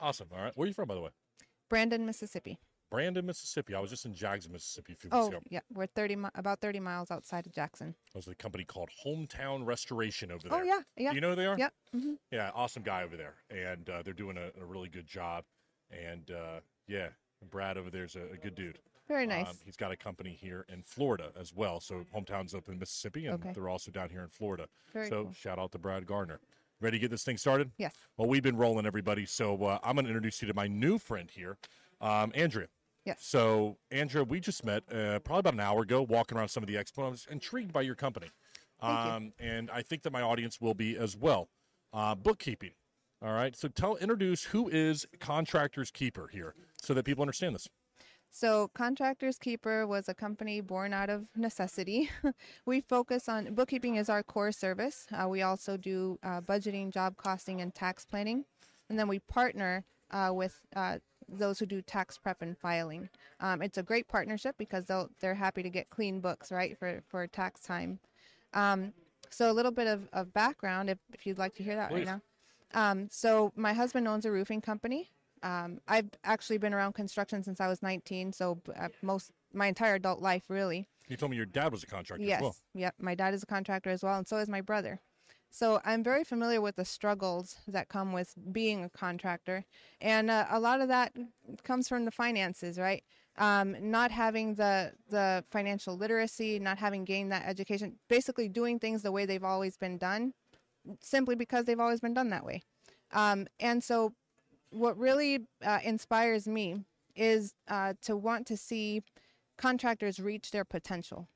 Awesome. All right. Where are you from, by the way? Brandon, Mississippi. Brandon, Mississippi. I was just in Jackson, Mississippi a few weeks Oh, ago. yeah, we're 30 mi- about 30 miles outside of Jackson. There's a company called Hometown Restoration over there. Oh yeah, yeah. Do you know who they are? Yep. hmm Yeah, awesome guy over there, and uh, they're doing a, a really good job. And uh, yeah, Brad over there's a, a good dude. Very nice. Um, he's got a company here in Florida as well. So hometown's up in Mississippi, and Okay. they're also down here in Florida. Very so cool. shout out to Brad Gardner. Ready to get this thing started? Yes. Well, we've been rolling, everybody. So uh, I'm going to introduce you to my new friend here, um, Andrea. Yes. So, Andrea, we just met uh, probably about an hour ago, walking around some of the expo. I was intrigued by your company, Thank you. um, and I think that my audience will be as well. Uh, bookkeeping. All right. So, tell introduce who is Contractors Keeper here, so that people understand this. So, Contractors Keeper was a company born out of necessity. we focus on bookkeeping is our core service. Uh, we also do uh, budgeting, job costing, and tax planning, and then we partner uh, with uh, those who do tax prep and filing. Um, it's a great partnership because they'll they're happy to get clean books, right, for for tax time. Um, so, a little bit of, of background, if, if you'd like to hear that Please. right now. Um, so, my husband owns a roofing company. Um, I've actually been around construction since I was 19, so uh, most my entire adult life, really. You told me your dad was a contractor Yes, as well. yep. My dad is a contractor as well, and so is my brother. So I'm very familiar with the struggles that come with being a contractor, and uh, a lot of that comes from the finances, right? Um, not having the the financial literacy, not having gained that education, basically doing things the way they've always been done, simply because they've always been done that way. Um, and so, what really uh, inspires me is uh, to want to see contractors reach their potential.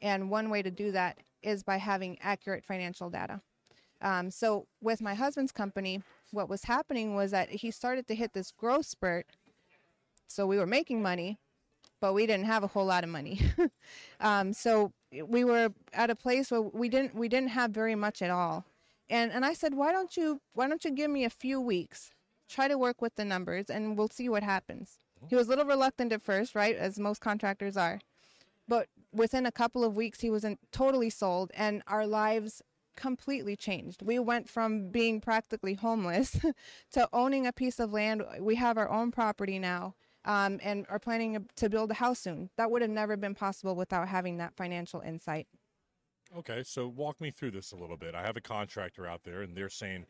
And one way to do that is by having accurate financial data. Um, so, with my husband's company, what was happening was that he started to hit this growth spurt. So, we were making money, but we didn't have a whole lot of money. um, so, we were at a place where we didn't we didn't have very much at all. And and I said, why don't you why don't you give me a few weeks, try to work with the numbers, and we'll see what happens. He was a little reluctant at first, right, as most contractors are but within a couple of weeks he wasn't totally sold and our lives completely changed. We went from being practically homeless to owning a piece of land. We have our own property now um, and are planning to build a house soon. That would have never been possible without having that financial insight Okay, so walk me through this a little bit. I have a contractor out there, and they're saying,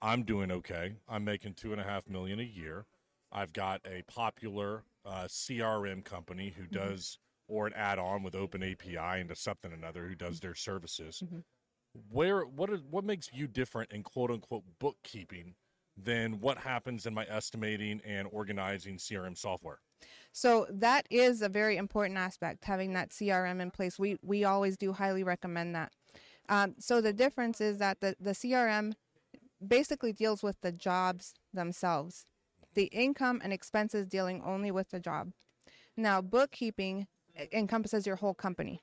"I'm doing okay. I'm making two and a half million a year. I've got a popular uh, CRM company who does, or an add-on with Open API into something or another who does their services. Mhm. Where what is what makes you different in quote unquote bookkeeping than what happens in my estimating and organizing CRM software? So that is a very important aspect, having that CRM in place. We we always do highly recommend that. Um, so the difference is that the, the CRM basically deals with the jobs themselves, the income and expenses dealing only with the job. Now bookkeeping encompasses your whole company.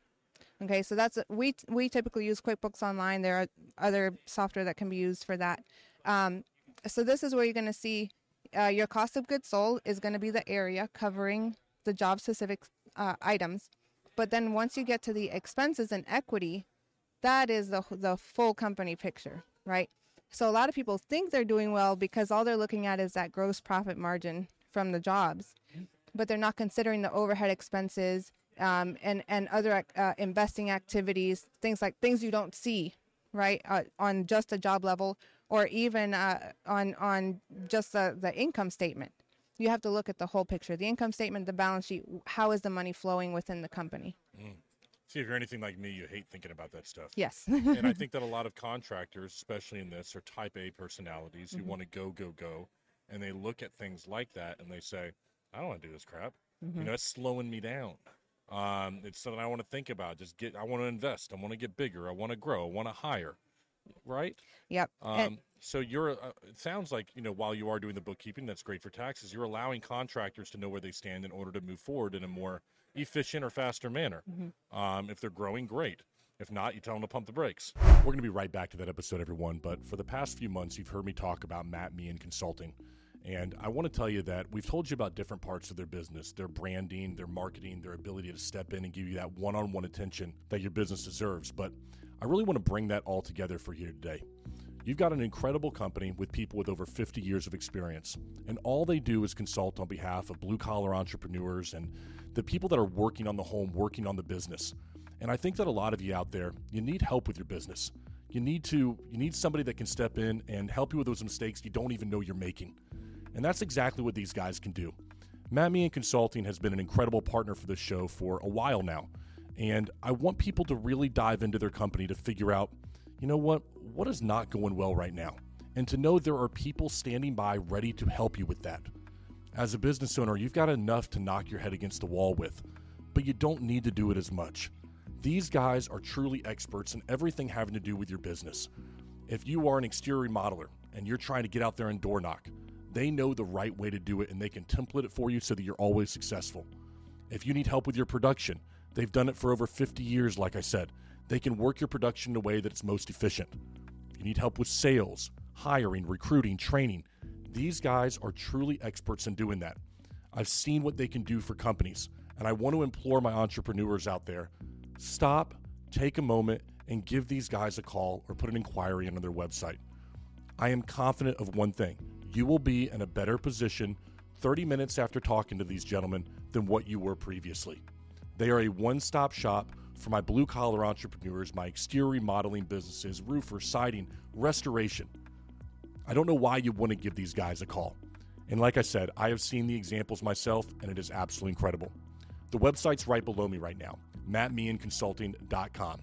Okay, so that's we we typically use QuickBooks Online. There are other software that can be used for that. Um, so this is where you're going to see uh, your cost of goods sold is going to be the area covering the job specific uh, items. But then once you get to the expenses and equity, that is the the full company picture, right? So a lot of people think they're doing well because all they're looking at is that gross profit margin from the jobs, but they're not considering the overhead expenses um, and and other uh, investing activities, things like things you don't see, right, uh, on just a job level or even uh, on on just the, the income statement. You have to look at the whole picture: the income statement, the balance sheet. How is the money flowing within the company? See, if you're anything like me, you hate thinking about that stuff. Yes. and I think that a lot of contractors, especially in this, are type A personalities who Mhm. want to go, go, go. And they look at things like that and they say, I don't want to do this crap. You Mhm. know, it's slowing me down. Um, it's something I want to think about. Just get, I want to invest. I want to get bigger. I want to grow. I want to hire. Right? Yep. Um, And- so you're, uh, it sounds like, you know, while you are doing the bookkeeping, that's great for taxes. You're allowing contractors to know where they stand in order to move forward in a more efficient or faster manner. Mhm. Um, if they're growing, great. If not, you tell them to pump the brakes. We're going to be right back to that episode, everyone. But for the past few months, you've heard me talk about Matt Meehan Consulting. And I want to tell you that we've told you about different parts of their business, their branding, their marketing, their ability to step in and give you that one on one attention that your business deserves. But I really want to bring that all together for you today. You've got an incredible company with people with over 50 years of experience, and all they do is consult on behalf of blue collar entrepreneurs and the people that are working on the home, working on the business. And I think that a lot of you out there, you need help with your business. You need to you need somebody that can step in and help you with those mistakes you don't even know you're making. And that's exactly what these guys can do. Matt Meehan Consulting has been an incredible partner for this show for a while now. And I want people to really dive into their company to figure out, you know what, what is not going well right now? And to know there are people standing by ready to help you with that. As a business owner, you've got enough to knock your head against the wall with, but you don't need to do it as much. These guys are truly experts in everything having to do with your business. If you are an exterior remodeler and you're trying to get out there and door knock, they know the right way to do it and they can template it for you so that you're always successful. If you need help with your production, they've done it for over 50 years, like I said. They can work your production in a way that it's most efficient. You need help with sales, hiring, recruiting, training, these guys are truly experts in doing that. I've seen what they can do for companies, and I want to implore my entrepreneurs out there stop, take a moment, and give these guys a call or put an inquiry into their website. I am confident of one thing you will be in a better position 30 minutes after talking to these gentlemen than what you were previously. They are a one stop shop for my blue collar entrepreneurs, my exterior remodeling businesses, roofers, siding, restoration. I don't know why you wouldn't give these guys a call. And like I said, I have seen the examples myself, and it is absolutely incredible. The website's right below me right now, mattemeehanconsulting.com.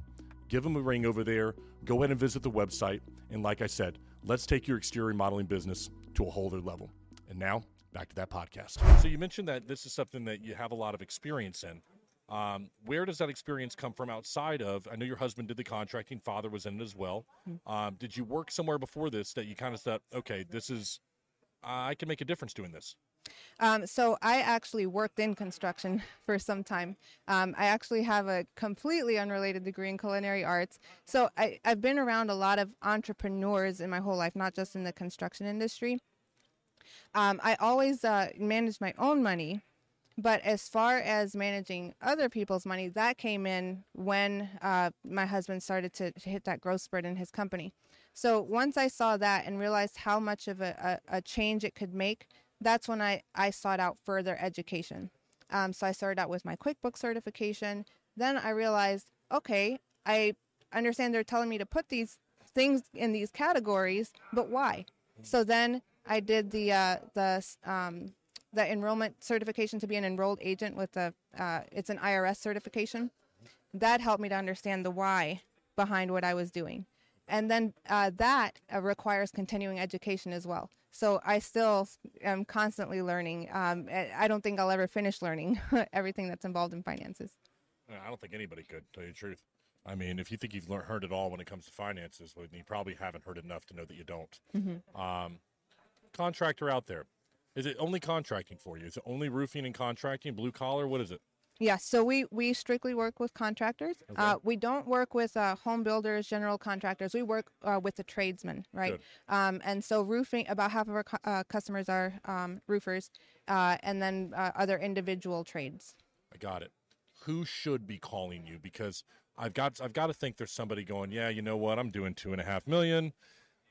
Give them a ring over there. Go ahead and visit the website. And like I said, let's take your exterior remodeling business to a whole other level. And now, back to that podcast. So you mentioned that this is something that you have a lot of experience in. Um, where does that experience come from outside of? I know your husband did the contracting, father was in it as well. Um, did you work somewhere before this that you kind of thought, okay, this is, I can make a difference doing this? Um, so I actually worked in construction for some time. Um, I actually have a completely unrelated degree in culinary arts. So I, I've been around a lot of entrepreneurs in my whole life, not just in the construction industry. Um, I always uh, managed my own money, but as far as managing other people's money, that came in when uh, my husband started to, to hit that growth spurt in his company. So once I saw that and realized how much of a, a, a change it could make, that's when I, I sought out further education. Um, so I started out with my QuickBooks certification. Then I realized, okay, I understand they're telling me to put these things in these categories, but why? So then I did the uh, the um, the enrollment certification to be an enrolled agent with a uh, it's an IRS certification. That helped me to understand the why behind what I was doing, and then uh, that uh, requires continuing education as well. So I still am constantly learning. Um, I don't think I'll ever finish learning everything that's involved in finances. I don't think anybody could, tell you the truth. I mean, if you think you've learned, heard it all when it comes to finances, well, you probably haven't heard enough to know that you don't. Mm-hmm. Um, contractor out there, is it only contracting for you? Is it only roofing and contracting, blue collar? What is it? Yeah, so we, we strictly work with contractors. Okay. Uh, we don't work with uh, home builders, general contractors. We work uh, with the tradesmen, right? Um, and so roofing, about half of our uh, customers are um, roofers, uh, and then uh, other individual trades. I got it. Who should be calling you? Because I've got I've got to think there's somebody going, yeah, you know what? I'm doing two and a half million.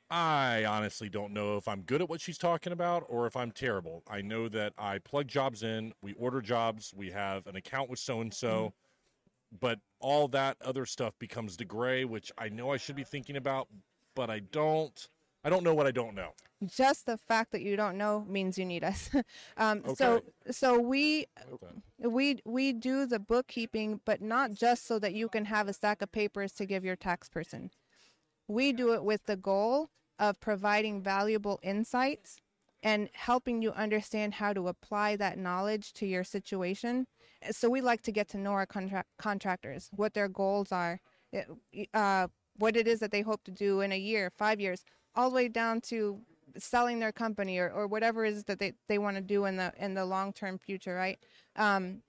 I honestly don't know if I'm good at what she's talking about or if I'm terrible. I know that I plug jobs in, we order jobs, we have an account with so and so, but all that other stuff becomes the gray, which I know I should be thinking about, but I don't. I don't know what I don't know. Just the fact that you don't know means you need us. um, So Okay. so we I like that. we we do the bookkeeping, but not just so that you can have a stack of papers to give your tax person. We do it with the goal of providing valuable insights and helping you understand how to apply that knowledge to your situation. So we like to get to know our contract contractors, what their goals are, uh, what it is that they hope to do in a year, five years, all the way down to selling their company or, or whatever it is that they, they want to do in the in the long term future, right? Um,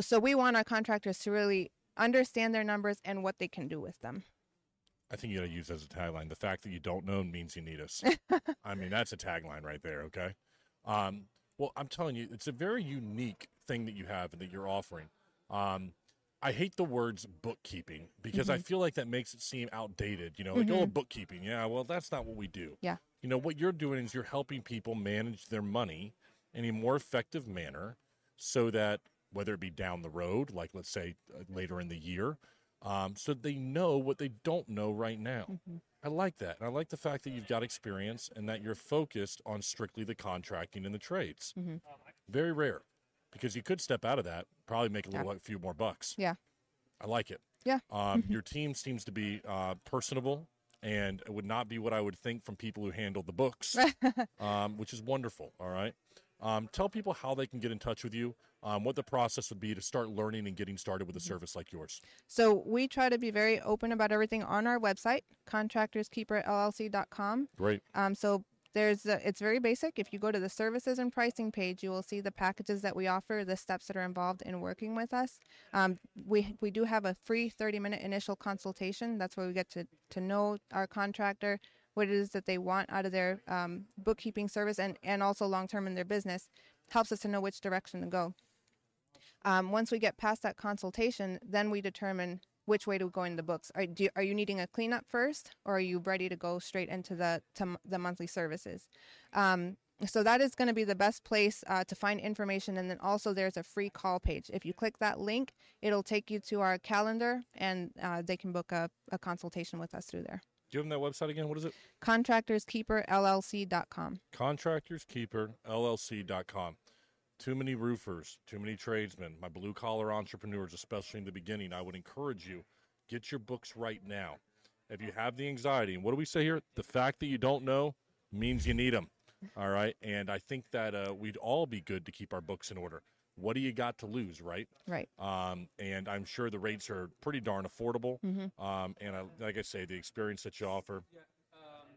so we want our contractors to really understand their numbers and what they can do with them. I think you got to use as a tagline. The fact that you don't know means you need us. I mean, that's a tagline right there. Okay. Um, well, I'm telling you, it's a very unique thing that you have and that you're offering. Um, I hate the words bookkeeping because I Mm-hmm. feel like that makes it seem outdated. You know, like, oh, bookkeeping. Yeah, well, that's not what we do. Yeah. You know, what you're doing is you're helping people manage their money in a more effective manner so that whether it be down the road, like let's say uh, later in the year, um, so they know what they don't know right now. I like that. And I like the fact that you've got experience and that you're focused on strictly the contracting and the trades. Mhm. Very rare because you could step out of that, probably make a little, a few more bucks. Yeah. I like it. Yeah. Um, your team seems to be uh, personable and it would not be what I would think from people who handle the books, um, which is wonderful. All right. Um, tell people how they can get in touch with you, um, what the process would be to start learning and getting started with a service like yours. So we try to be very open about everything on our website, contractorskeeperllc.com. Great. Um, so there's a, it's very basic. If you go to the services and pricing page, you will see the packages that we offer, the steps that are involved in working with us. Um, we we do have a free 30 minute initial consultation. That's where we get to to know our contractor, what it is that they want out of their um, bookkeeping service, and and also long term in their business. Helps us to know which direction to go. Um, once we get past that consultation, then we determine which way to go in the books. Are, do are you needing a cleanup first, or are you ready to go straight into the the monthly services? Um, so that is going to be the best place uh, to find information, and then also there's a free call page. If you click that link, it'll take you to our calendar, and uh, they can book a, a consultation with us through there. Do you have that website again? What is it? Contractorskeeperllc.com. contractorskeeperllc.com. Too many roofers, too many tradesmen, my blue collar entrepreneurs, especially in the beginning. I would encourage you get your books right now. If you have the anxiety, and what do we say here? The fact that you don't know means you need them. All right. And I think that uh, we'd all be good to keep our books in order. What do you got to lose, right? Right. Um, and I'm sure the rates are pretty darn affordable. Um, and I, like I say, the experience that you offer,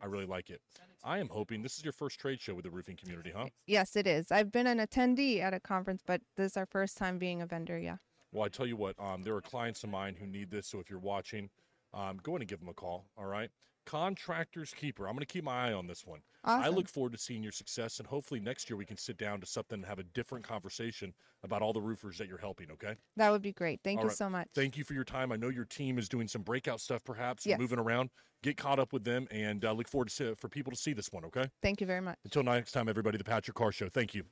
I really like it. I am hoping this is your first trade show with the roofing community, huh? Yes, it is. I've been an attendee at a conference, but this is our first time being a vendor. Yeah. Well, I tell you what, um, there are clients of mine who need this. So if you're watching, um, go in and give them a call. All right. Contractors Keeper. I'm going to keep my eye on this one. I look forward to seeing your success, and hopefully next year we can sit down to something and have a different conversation about all the roofers that you're helping. Okay. That would be great. Thank All you right. so much. Thank you for your time. I know your team is doing some breakout stuff, perhaps, Yes. moving around. Get caught up with them, and uh, look forward to see, for people to see this one. Okay. Thank you very much. Until next time, everybody. The Patrick Carr Show. Thank you.